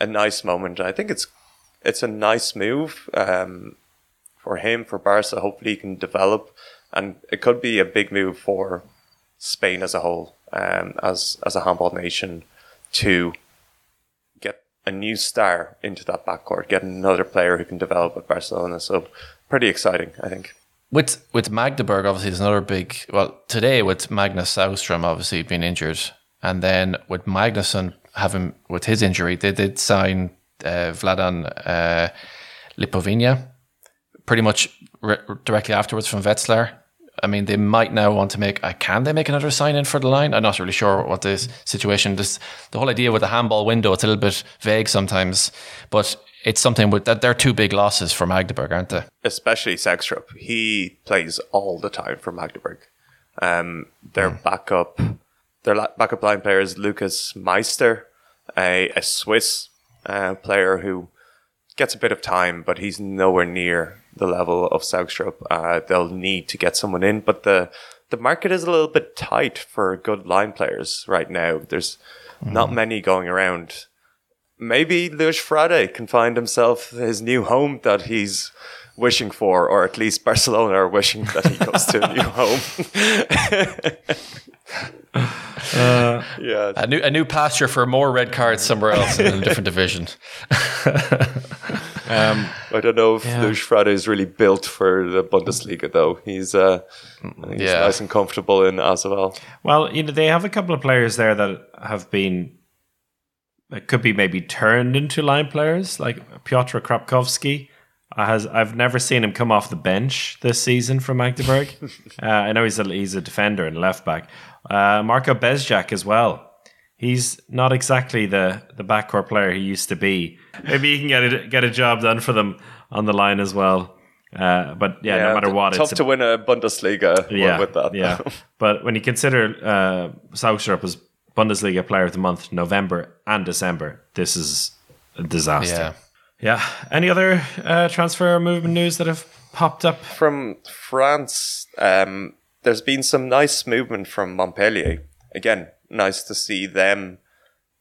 a nice moment. I think it's, it's a nice move. Um, for him, for Barca. Hopefully, he can develop, and it could be a big move for Spain as a whole, um, as as a handball nation, to get a new star into that backcourt, get another player who can develop at Barcelona. So, pretty exciting, I think. With with Magdeburg, obviously, there's another big. Well, today with Magnus Saugstrup obviously being injured, and then with Magnusson having with his injury, they did sign uh, Vladan uh, Lipovina pretty much re- directly afterwards from Wetzlar. I mean, they might now want to make. Uh, can they make another sign in for the line? I'm not really sure what the situation. This the whole idea with the handball window. It's a little bit vague sometimes, but it's something with that. They're two big losses for Magdeburg, aren't they? Especially Saugstrup. He plays all the time for Magdeburg. Um, their mm. backup, their backup line player is Lucas Meister, a, a Swiss uh, player who gets a bit of time, but he's nowhere near the level of Saugstrup. Uh, they'll need to get someone in, but the the market is a little bit tight for good line players right now. There's mm. not many going around. Maybe Luis Frade can find himself his new home that he's wishing for, or at least Barcelona are wishing that he goes to a new <laughs> home. Uh, <laughs> yeah, a new a new pasture for more red cards somewhere else in a different division. <laughs> um, I don't know if yeah. Luis Frade is really built for the Bundesliga, though. He's uh, he's yeah. nice and comfortable in ASVEL. Well, you know they have a couple of players there that have been it could be maybe turned into line players, like Piotr Chrapkowski. Has I've never seen him come off the bench this season from Magdeburg. <laughs> uh, I know he's a he's a defender and left back, uh, Marko Bezjak as well. He's not exactly the the backcourt player he used to be. Maybe he can get a, get a job done for them on the line as well. Uh, but yeah, yeah, no matter what, tough it's to win a Bundesliga yeah, with that. Yeah, <laughs> but when you consider uh, Saugstrup as Bundesliga Player of the Month, November and December, this is a disaster. Yeah. yeah. Any other uh, transfer movement news that have popped up from France? Um, there's been some nice movement from Montpellier. Again, nice to see them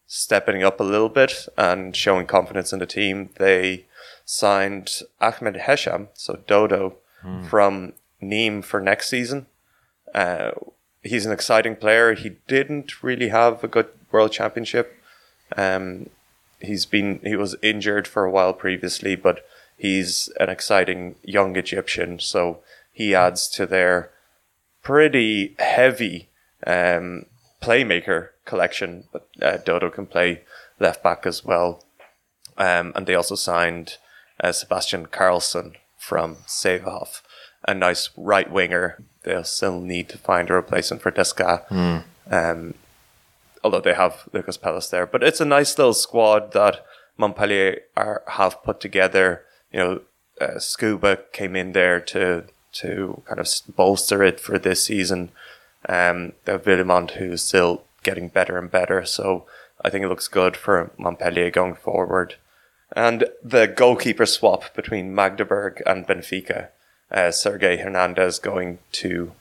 stepping up a little bit and showing confidence in the team. They signed Ahmed Hesham, so Dodo, from Nîmes for next season. Uh, he's an exciting player. He didn't really have a good world championship. Um, he's been he was injured for a while previously, but he's an exciting young Egyptian. So he adds to their pretty heavy um, playmaker collection. But uh, Dodo can play left back as well. Um, and they also signed uh, Sebastian Carlson from Sävehof, a nice right winger. They'll still need to find a replacement for Descat. Um, although they have Lucas Pellas there. But it's a nice little squad that Montpellier are, have put together. You know, uh, Scuba came in there to to kind of bolster it for this season. Um, they have Villemont, who's still getting better and better. So I think it looks good for Montpellier going forward. And the goalkeeper swap between Magdeburg and Benfica, uh, Sergei Hernandez going to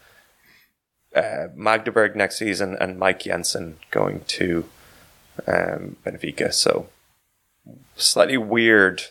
uh, Magdeburg next season, and Mike Jensen going to um, Benfica. So slightly weird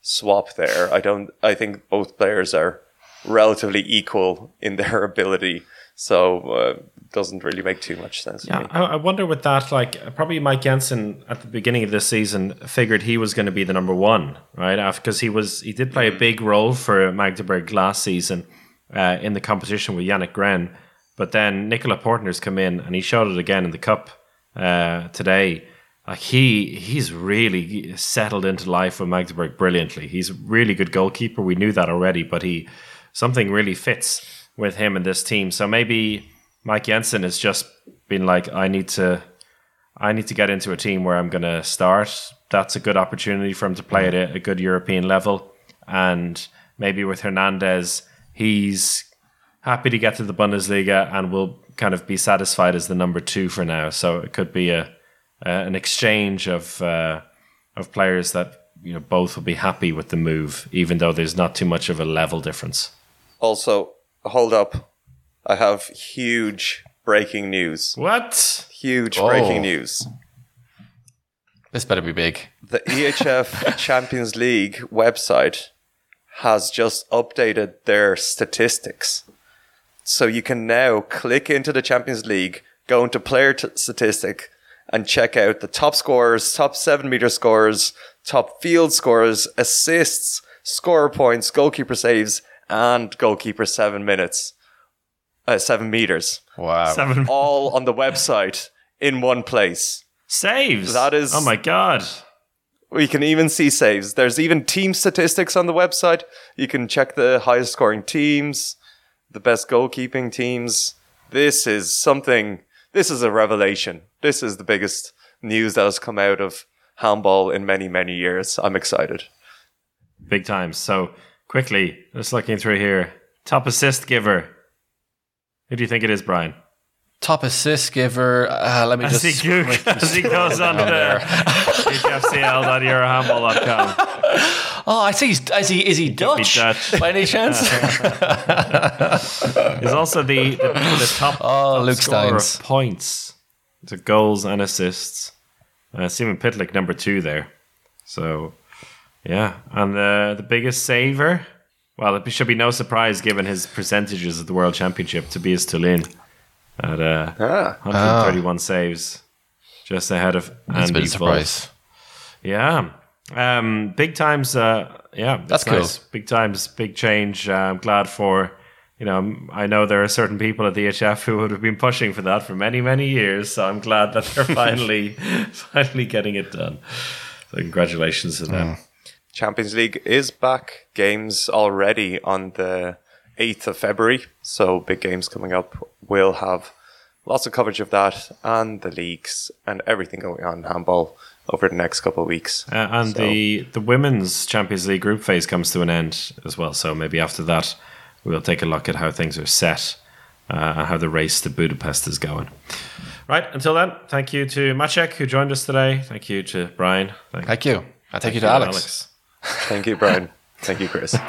swap there. I don't. I think both players are relatively equal in their <laughs> ability, so uh, doesn't really make too much sense. to Yeah, me. I, I wonder with that, like probably Mike Jensen at the beginning of this season figured he was going to be the number one, right? Because he was he did play a big role for Magdeburg last season uh, in the competition with Jannick Green, but then Nikola Portner's come in and he showed it again in the cup uh, today. Like he he's really settled into life with Magdeburg brilliantly. He's a really good goalkeeper. We knew that already, but he something really fits with him and this team. So maybe Mike Jensen has just been like, I need to, I need to get into a team where I'm going to start. That's a good opportunity for him to play at a, a good European level, and maybe with Hernandez, he's happy to get to the Bundesliga and will kind of be satisfied as the number two for now. So it could be a, an exchange of uh, of players that you know both will be happy with the move, even though there's not too much of a level difference. Also, hold up, I have huge breaking news. What? Huge Oh. breaking news. This better be big. The EHF <laughs> Champions League website has just updated their statistics. So you can now click into the Champions League, go into player t- statistic, and check out the top scorers, top seven meter scorers, top field scorers, assists, scorer points, goalkeeper saves, and goalkeeper seven minutes, uh, seven meters, Wow. Seven all on the website in one place. saves. That is- Oh my god. We can even see saves. There's even team statistics on the website. You can check the highest scoring teams, the best goalkeeping teams. This is something, this is a revelation. This is the biggest news that has come out of handball in many, many years. I'm excited. Big times. So quickly, just looking through here. Top assist giver. Who do you think it is, Brian? Top assist giver. Uh, let me As just. he, goog- as he goes on to hfcl.eurohandball.com. Oh, I think he's. Is he? Is he Dutch? Dutch. By any chance? <laughs> He's also the, the, the top, <laughs> Oh, top Luc scorer Steins. of points. The goals and assists. Uh, Simon Pytlick, number two there. So, yeah. And the, the biggest saver, well, it should be no surprise given his percentages at the World Championship Tobias Thulin at uh, Ah, 131 saves, just ahead of That's a bit Andy a surprise. Wolff. Yeah. Um, big times. Uh, yeah, That's cool. nice. Big times, big change. Uh, I'm glad for. You know, I know there are certain people at the HF who would have been pushing for that for many, many years. So I'm glad that they're <laughs> finally, finally getting it done. So congratulations to them. Champions League is back. Games already on the 8th of February. So big games coming up. We'll have lots of coverage of that and the leagues and everything going on in handball over the next couple of weeks. Uh, and So- the the women's Champions League group phase comes to an end as well. So maybe after that, we'll take a look at how things are set uh, and how the race to Budapest is going. Right. Until then, thank you to Maciek who joined us today. Thank you to Brian. Thank, Thank you. I take you to you, Alex. Thank you, Brian. Thank you, Chris. <laughs>